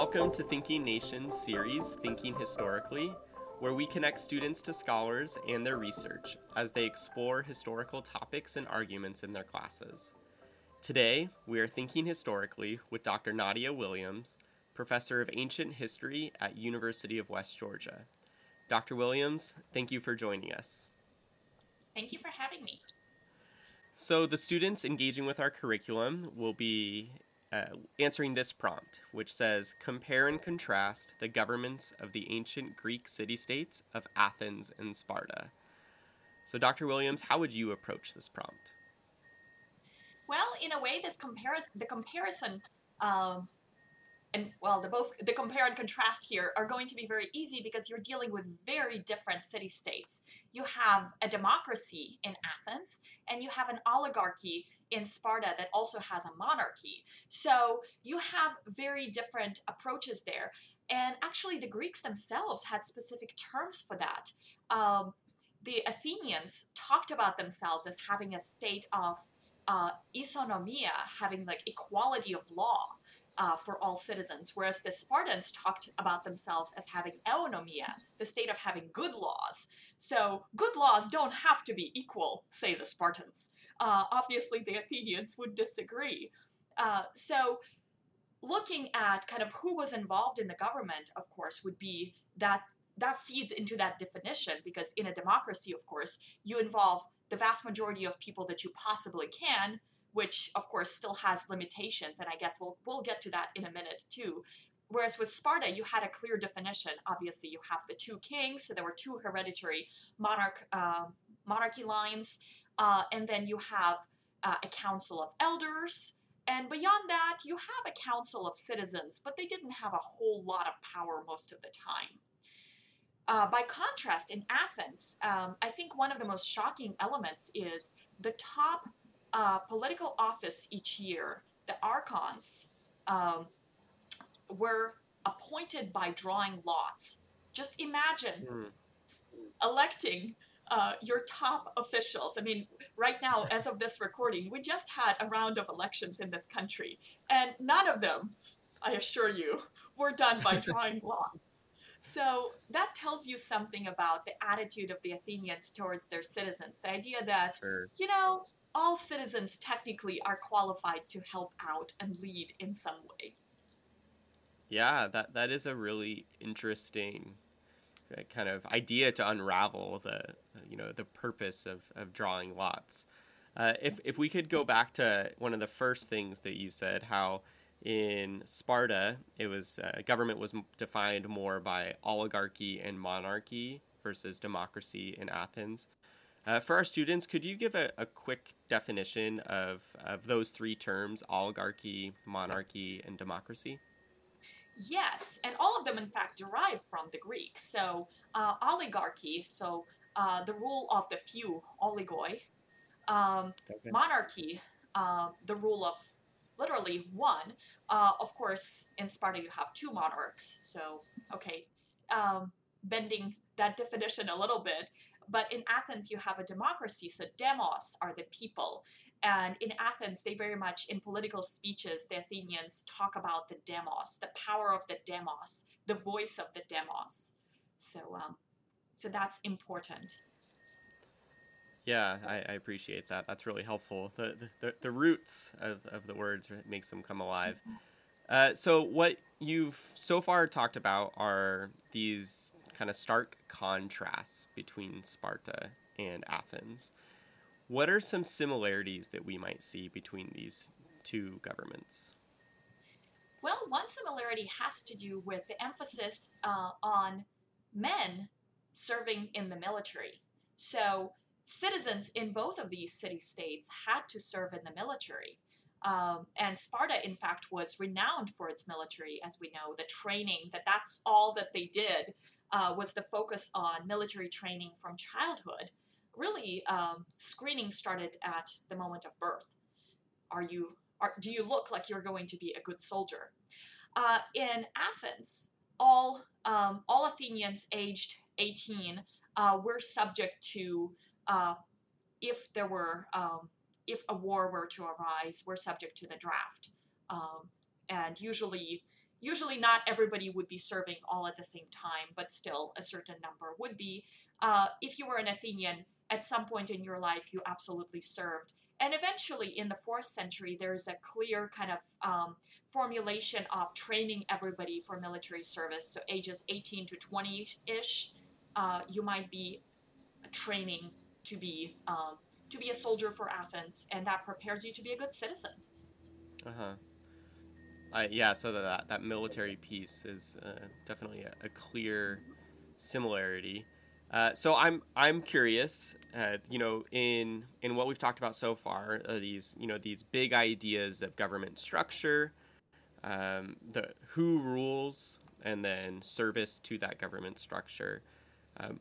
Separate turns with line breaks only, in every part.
Welcome to Thinking Nations series, Thinking Historically, where we connect students to scholars and their research as they explore historical topics and arguments in their classes. Today, we are thinking historically with Dr. Nadya Williams, professor of ancient history at University of West Georgia. Dr. Williams, thank you for joining us.
Thank you for having me.
So, the students engaging with our curriculum will be uh, answering this prompt, which says Compare and contrast the governments of the ancient Greek city states of Athens and Sparta. So, Dr. Williams, how would you approach this prompt?
Well, in a way, this comparison, the comparison um, and well, the both the compare and contrast here are going to be very easy because you're dealing with very different city states. You have a democracy in Athens, and you have an oligarchy in Sparta that also has a monarchy. So you have very different approaches there. And actually, the Greeks themselves had specific terms for that. Um, the Athenians talked about themselves as having a state of uh, isonomia, having like equality of law uh, for all citizens, whereas the Spartans talked about themselves as having eunomia, the state of having good laws. So good laws don't have to be equal, say the Spartans. Uh, obviously, the Athenians would disagree. Uh, so looking at kind of who was involved in the government, of course, would be that that feeds into that definition because in a democracy, of course, you involve the vast majority of people that you possibly can which of course still has limitations, and I guess we'll we'll get to that in a minute too. Whereas with Sparta, you had a clear definition. Obviously, you have the two kings, so there were two hereditary monarch uh, monarchy lines, uh, and then you have uh, a council of elders. And beyond that, you have a council of citizens, but they didn't have a whole lot of power most of the time. Uh, by contrast, in Athens, um, I think one of the most shocking elements is the top uh, political office each year, the archons um, were appointed by drawing lots. Just imagine mm. electing uh, your top officials. I mean, right now, as of this recording, we just had a round of elections in this country, and none of them, I assure you, were done by drawing lots. So that tells you something about the attitude of the Athenians towards their citizens. The idea that, sure. you know, all citizens technically are qualified to help out and lead in some way.
Yeah, that that is a really interesting kind of idea to unravel the you know the purpose of, of drawing lots. Uh, if if we could go back to one of the first things that you said, how in Sparta it was uh, government was defined more by oligarchy and monarchy versus democracy in Athens. Uh, for our students, could you give a, a quick definition of, of those three terms oligarchy, monarchy, and democracy?
Yes, and all of them, in fact, derive from the Greek. So, uh, oligarchy, so uh, the rule of the few, oligoi, um, okay. monarchy, uh, the rule of literally one. Uh, of course, in Sparta, you have two monarchs. So, okay, um, bending that definition a little bit, but in Athens, you have a democracy, so demos are the people. And in Athens, they very much, in political speeches, the Athenians talk about the demos, the power of the demos, the voice of the demos. So, um, so that's important.
Yeah, I, I, appreciate that. That's really helpful. The, the, the roots of, of the words makes them come alive. Mm-hmm. Uh, so what you've so far talked about are these kind of stark contrasts between Sparta and Athens. What are some similarities that we might see between these two governments?
Well, one similarity has to do with the emphasis uh, on men serving in the military. So, citizens in both of these city states had to serve in the military. Um, and Sparta, in fact, was renowned for its military, as we know, the training, that that's all that they did uh, was the focus on military training from childhood. Really, um, screening started at the moment of birth. Are you? Are, do you look like you're going to be a good soldier? Uh, in Athens, all um, all Athenians aged 18 uh, were subject to, uh, if there were, um, if a war were to arise, were subject to the draft. Um, and usually, usually not everybody would be serving all at the same time, but still a certain number would be. Uh, if you were an Athenian, at some point in your life, you absolutely served. And eventually, in the fourth century, there's a clear kind of um, formulation of training everybody for military service. So, ages 18 to 20 ish, uh, you might be training to be um, to be a soldier for Athens, and that prepares you to be a good citizen.
Uh huh. Uh, yeah, so that that military piece is uh, definitely a, a, clear similarity. Uh, so I'm I'm curious, uh, you know, in in what we've talked about so far, these you know these big ideas of government structure, um, the who rules, and then service to that government structure. Um,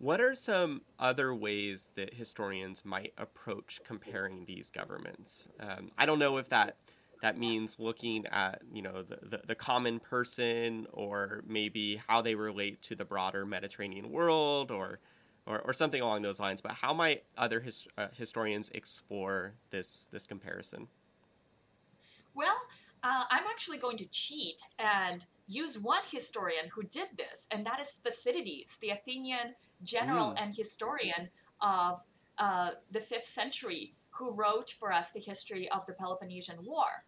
what are some other ways that historians might approach comparing these governments? Um, I don't know if that that means looking at you know the, the, the, common person or maybe how they relate to the broader mediterranean world or or, or something along those lines but how might other his, uh, historians explore this this comparison
well uh, i'm actually going to cheat and use one historian who did this and that is thucydides the athenian general mm. and historian of uh, the fifth century who wrote for us the history of the Peloponnesian War.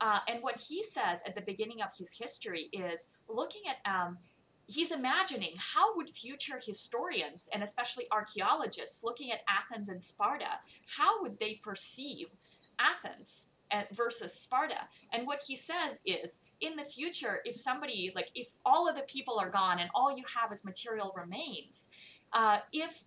Uh, and what he says at the beginning of his history is looking at, um, he's imagining how would future historians and especially archaeologists looking at Athens and Sparta, how would they perceive Athens versus Sparta? And what he says is, in the future, if somebody, like if all of the people are gone and all you have is material remains, uh, if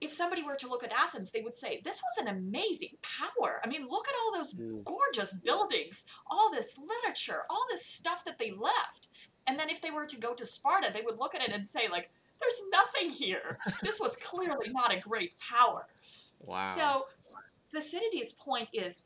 if somebody were to look at Athens, they would say, this was an amazing power. I mean, look at all those mm. gorgeous buildings, all this literature, all this stuff that they left. And then if they were to go to Sparta, they would look at it and say, like, there's nothing here. This was clearly not a great power.
Wow.
So Thucydides' point is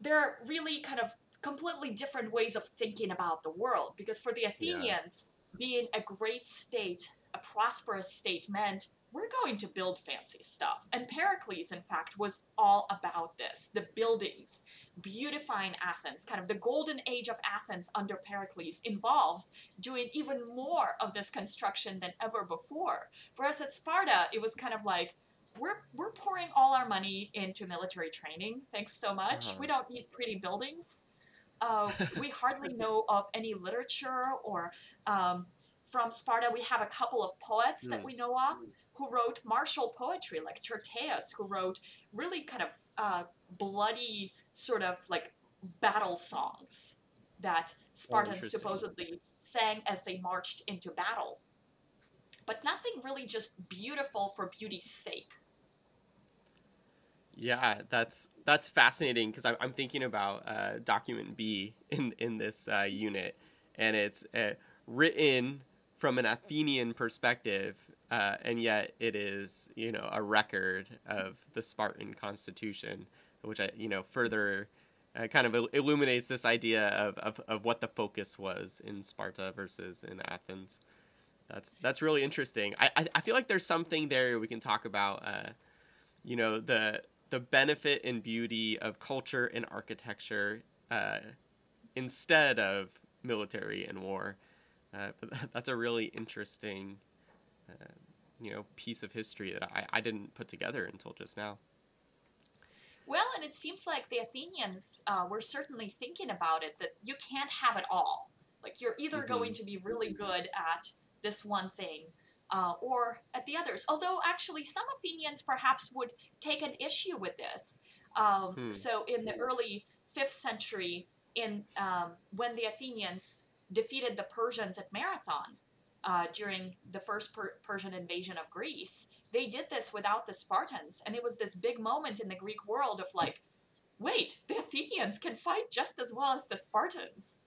there are really kind of completely different ways of thinking about the world because for the Athenians, yeah. being a great state, a prosperous state meant we're going to build fancy stuff. And Pericles, in fact, was all about this the buildings, beautifying Athens. Kind of the golden age of Athens under Pericles involves doing even more of this construction than ever before. Whereas at Sparta, it was kind of like, we're, we're pouring all our money into military training. Thanks so much. Uh-huh. We don't need pretty buildings. Uh, we hardly know of any literature or um, from Sparta, we have a couple of poets that we know of who wrote martial poetry, like Tyrtaeus, who wrote really kind of uh, bloody, sort of like battle songs that Spartans oh, supposedly sang as they marched into battle. But nothing really just beautiful for beauty's sake.
Yeah, that's that's fascinating because I'm, I'm thinking about uh, document B in in this uh, unit, and it's uh, written from an Athenian perspective, uh, and yet it is you know a record of the Spartan constitution, which I you know further uh, kind of illuminates this idea of, of, of what the focus was in Sparta versus in Athens. That's that's really interesting. I, I, feel like there's something there we can talk about. Uh, you know the the benefit and beauty of culture and architecture uh, instead of military and war. Uh, but that's a really interesting, uh, you know, piece of history that I, I didn't put together until just now.
Well, and it seems like the Athenians uh, were certainly thinking about it that you can't have it all. Like you're either mm-hmm. going to be really good at this one thing uh, or at the others. Although actually, some Athenians perhaps would take an issue with this. Um, hmm. So in the early fifth century, in um, when the Athenians defeated the Persians at Marathon uh, during the first per- Persian invasion of Greece. They did this without the Spartans, and it was this big moment in the Greek world of like, wait, the Athenians can fight just as well as the Spartans.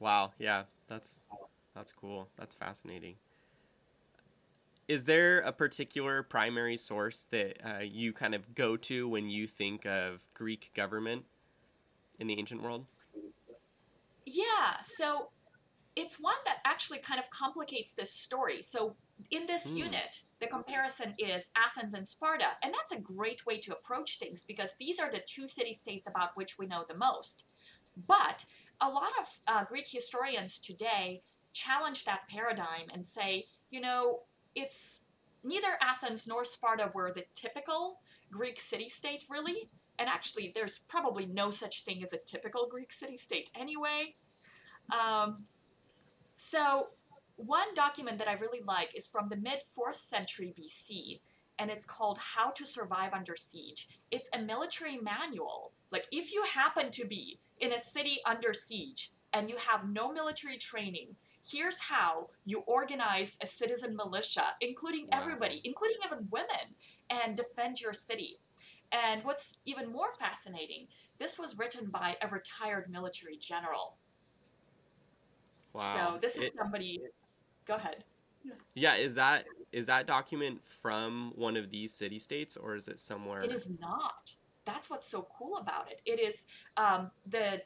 Wow, yeah, that's that's cool. That's fascinating. Is there a particular primary source that uh, you kind of go to when you think of Greek government in the ancient world?
Yeah, so it's one that actually kind of complicates this story. So in this mm. unit, the comparison is Athens and Sparta, and that's a great way to approach things because these are the two city states about which we know the most. But a lot of uh, Greek historians today challenge that paradigm and say, you know, it's neither Athens nor Sparta were the typical Greek city state, really. And actually, there's probably no such thing as a typical Greek city state anyway. Um, so, one document that I really like is from the mid 4th century BC, and it's called How to Survive Under Siege. It's a military manual. Like, if you happen to be in a city under siege and you have no military training, here's how you organize a citizen militia, including wow. everybody, including even women, and defend your city. And what's even more fascinating, this was written by a retired military general. Wow. So this is it, somebody. Go ahead.
Yeah, is that is that document from one of these city states or is it somewhere?
It is not. That's what's so cool about it. It is um, the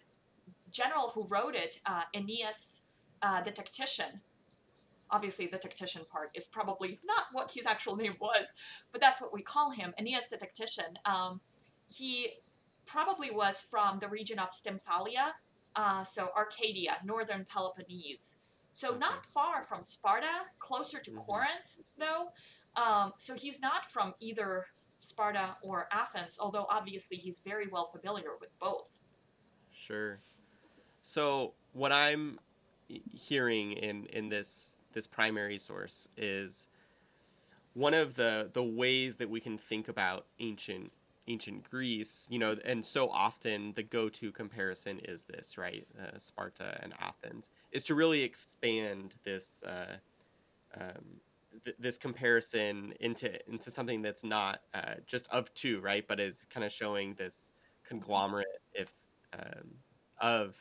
general who wrote it, uh, Aeneas uh, the tactician. Obviously, the tactician part is probably not what his actual name was, but that's what we call him, Aeneas the tactician. Um, he probably was from the region of Stymphalia, uh, so Arcadia, northern Peloponnese. So okay. not far from Sparta, closer to mm-hmm. Corinth, though. Um, so he's not from either Sparta or Athens, although obviously he's very well familiar with both.
Sure. So what I'm hearing in in this this primary source is one of the the ways that we can think about ancient ancient Greece, you know, and so often the go-to comparison is this, right? Uh, Sparta and Athens, is to really expand this uh, um, th- this comparison into into something that's not uh, just of two, right? But is kind of showing this conglomerate if um, of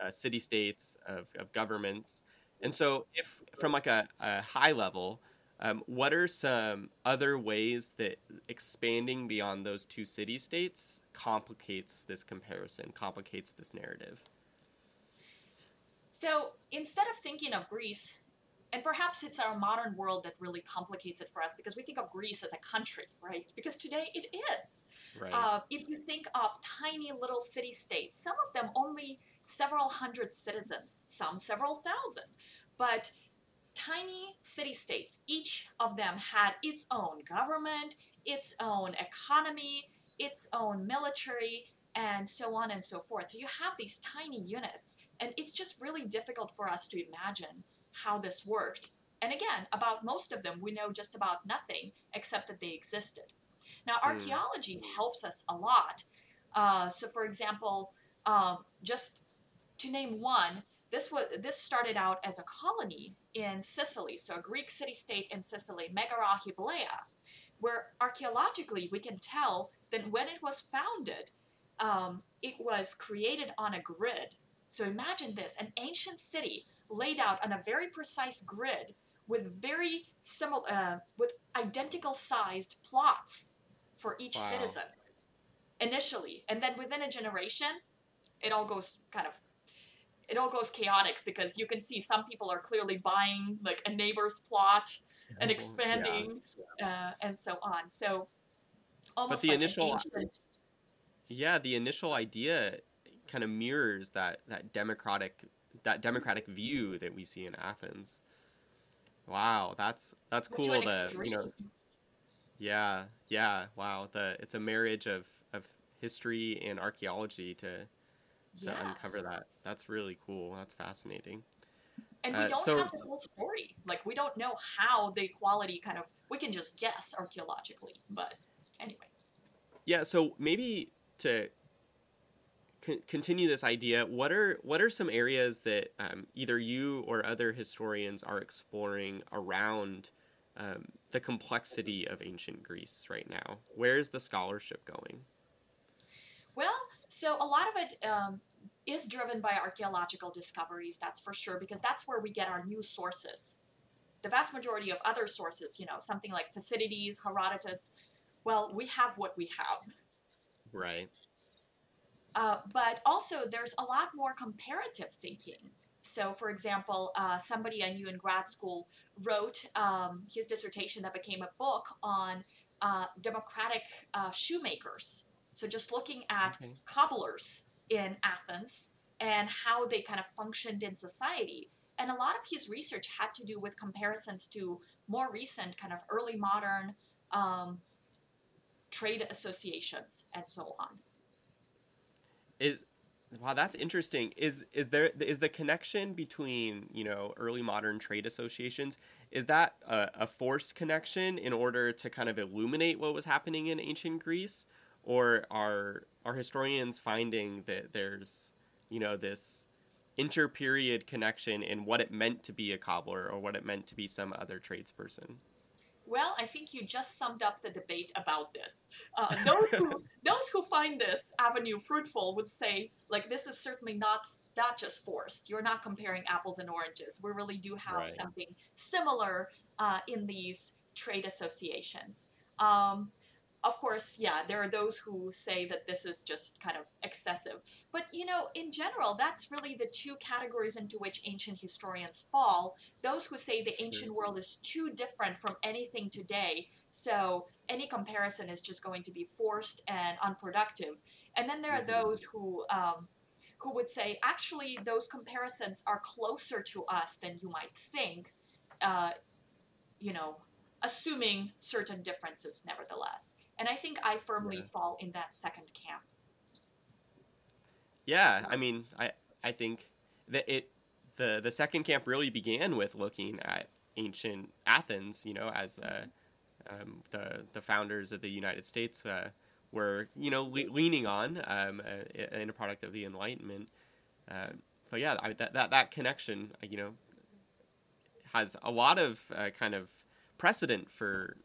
uh, city states, of, of governments. And so, if from like a, a high level, um, what are some other ways that expanding beyond those two city states complicates this comparison, complicates this narrative?
So instead of thinking of Greece, and perhaps it's our modern world that really complicates it for us because we think of Greece as a country, right? Because today it is. Right. Uh, if you think of tiny little city states, some of them only several hundred citizens, some several thousand. But tiny city states, each of them had its own government, its own economy, its own military, and so on and so forth. So you have these tiny units, and it's just really difficult for us to imagine how this worked. And again, about most of them, we know just about nothing except that they existed. Now, hmm. archaeology mm. helps us a lot. Uh, so, for example, um, just to name one, this was this started out as a colony in Sicily, so a Greek city-state in Sicily, Megara Hyblaea, where archaeologically we can tell that when it was founded, um, it was created on a grid. So imagine this: an ancient city laid out on a very precise grid with very similar, uh, with identical sized plots for each wow. citizen initially, and then within a generation, it all goes kind of it all goes chaotic because you can see some people are clearly buying like a neighbor's plot and expanding yeah. uh, and so on. So
almost but the like initial yeah the initial idea kind of mirrors that that democratic that democratic view that we see in Athens. Wow, that's that's cool. The you know, yeah, yeah. Wow, the it's a marriage of of history and archaeology to to yeah. uncover that. That's really cool. That's fascinating.
And we uh, don't so, have the whole story. Like we don't know how the equality kind of we can just guess archaeologically, but anyway.
Yeah, so maybe to continue this idea, what are what are some areas that um, either you or other historians are exploring around um, the complexity of ancient Greece right now? Where is the scholarship going?
Well, so a lot of it um, is driven by archaeological discoveries, that's for sure, because that's where we get our new sources. The vast majority of other sources, you know, something like Thucydides, Herodotus, well, we have what we have.
Right.
Uh, but also, there's a lot more comparative thinking. So, for example, uh, somebody I knew in grad school wrote um, his dissertation that became a book on uh, democratic uh, shoemakers so just looking at okay. cobblers in Athens and how they kind of functioned in society. And a lot of his research had to do with comparisons to more recent, kind of early modern um, trade associations and so on.
Is wow, that's interesting. Is is there is the connection between you know early modern trade associations? Is that a, a forced connection in order to kind of illuminate what was happening in ancient Greece, or are are historians finding that there's you know this interperiod connection in what it meant to be a cobbler or what it meant to be some other tradesperson?
Well, I think you just summed up the debate about this. Uh, those, who, those who find this avenue fruitful would say, like, this is certainly not not just forced. You're not comparing apples and oranges. We really do have right. something similar uh, in these trade associations. Um, of course, yeah, there are those who say that this is just kind of excessive. But, you know, in general, that's really the two categories into which ancient historians fall. Those who say the ancient world is too different from anything today, so any comparison is just going to be forced and unproductive. And then there are mm-hmm. those who, um, who would say, actually, those comparisons are closer to us than you might think, uh, you know, assuming certain differences nevertheless. And I think I firmly yeah. fall in that second camp.
Yeah, I mean, I I think that it the the second camp really began with looking at ancient Athens, you know, as uh, um, the the founders of the United States uh, were, you know, le- leaning on um, uh, in a product of the Enlightenment. Uh, but yeah, I, that that that connection, uh, you know, has a lot of uh, kind of precedent for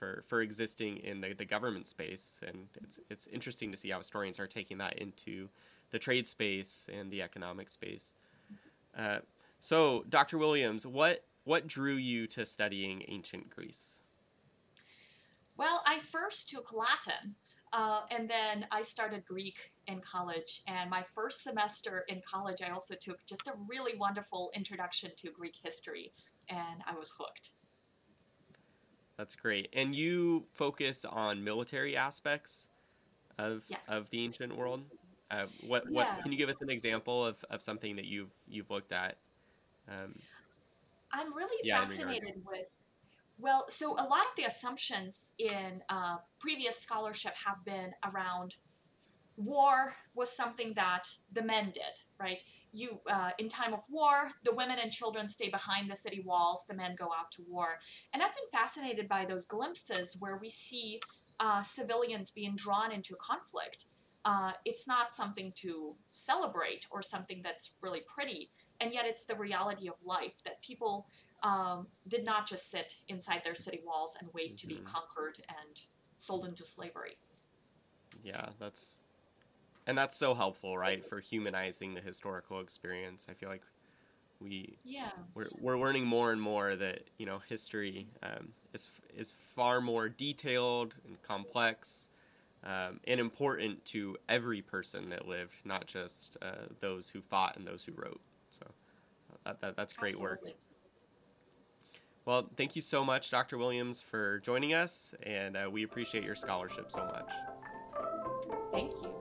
for for existing in the, the government space and it's it's interesting to see how historians are taking that into the trade space and the economic space uh, so dr williams what what drew you to studying ancient greece
well i first took latin uh, and then I started Greek in college. And my first semester in college, I also took just a really wonderful introduction to Greek history, and I was hooked.
That's great. And you focus on military aspects of yes. of the ancient world. Uh, what what yeah. can you give us an example of, of something that you've you've looked at? Um,
I'm really yeah, fascinated with. Well, so a lot of the assumptions in uh, previous scholarship have been around war was something that the men did, right? You uh, in time of war the women and children stay behind the city walls the men go out to war and i've been fascinated by those glimpses where we see uh, civilians being drawn into conflict uh, it's not something to celebrate or something that's really pretty and yet it's the reality of life that people um, did not just sit inside their city walls and wait mm-hmm. to be mm-hmm. conquered and sold into slavery
yeah that's and that's so helpful, right, for humanizing the historical experience. I feel like we
yeah
we're, we're learning more and more that you know history um, is is far more detailed and complex um, and important to every person that lived, not just uh, those who fought and those who wrote. So that, that that's great Absolutely. work. Well, thank you so much, Dr. Williams, for joining us, and uh, we appreciate your scholarship so much.
Thank you.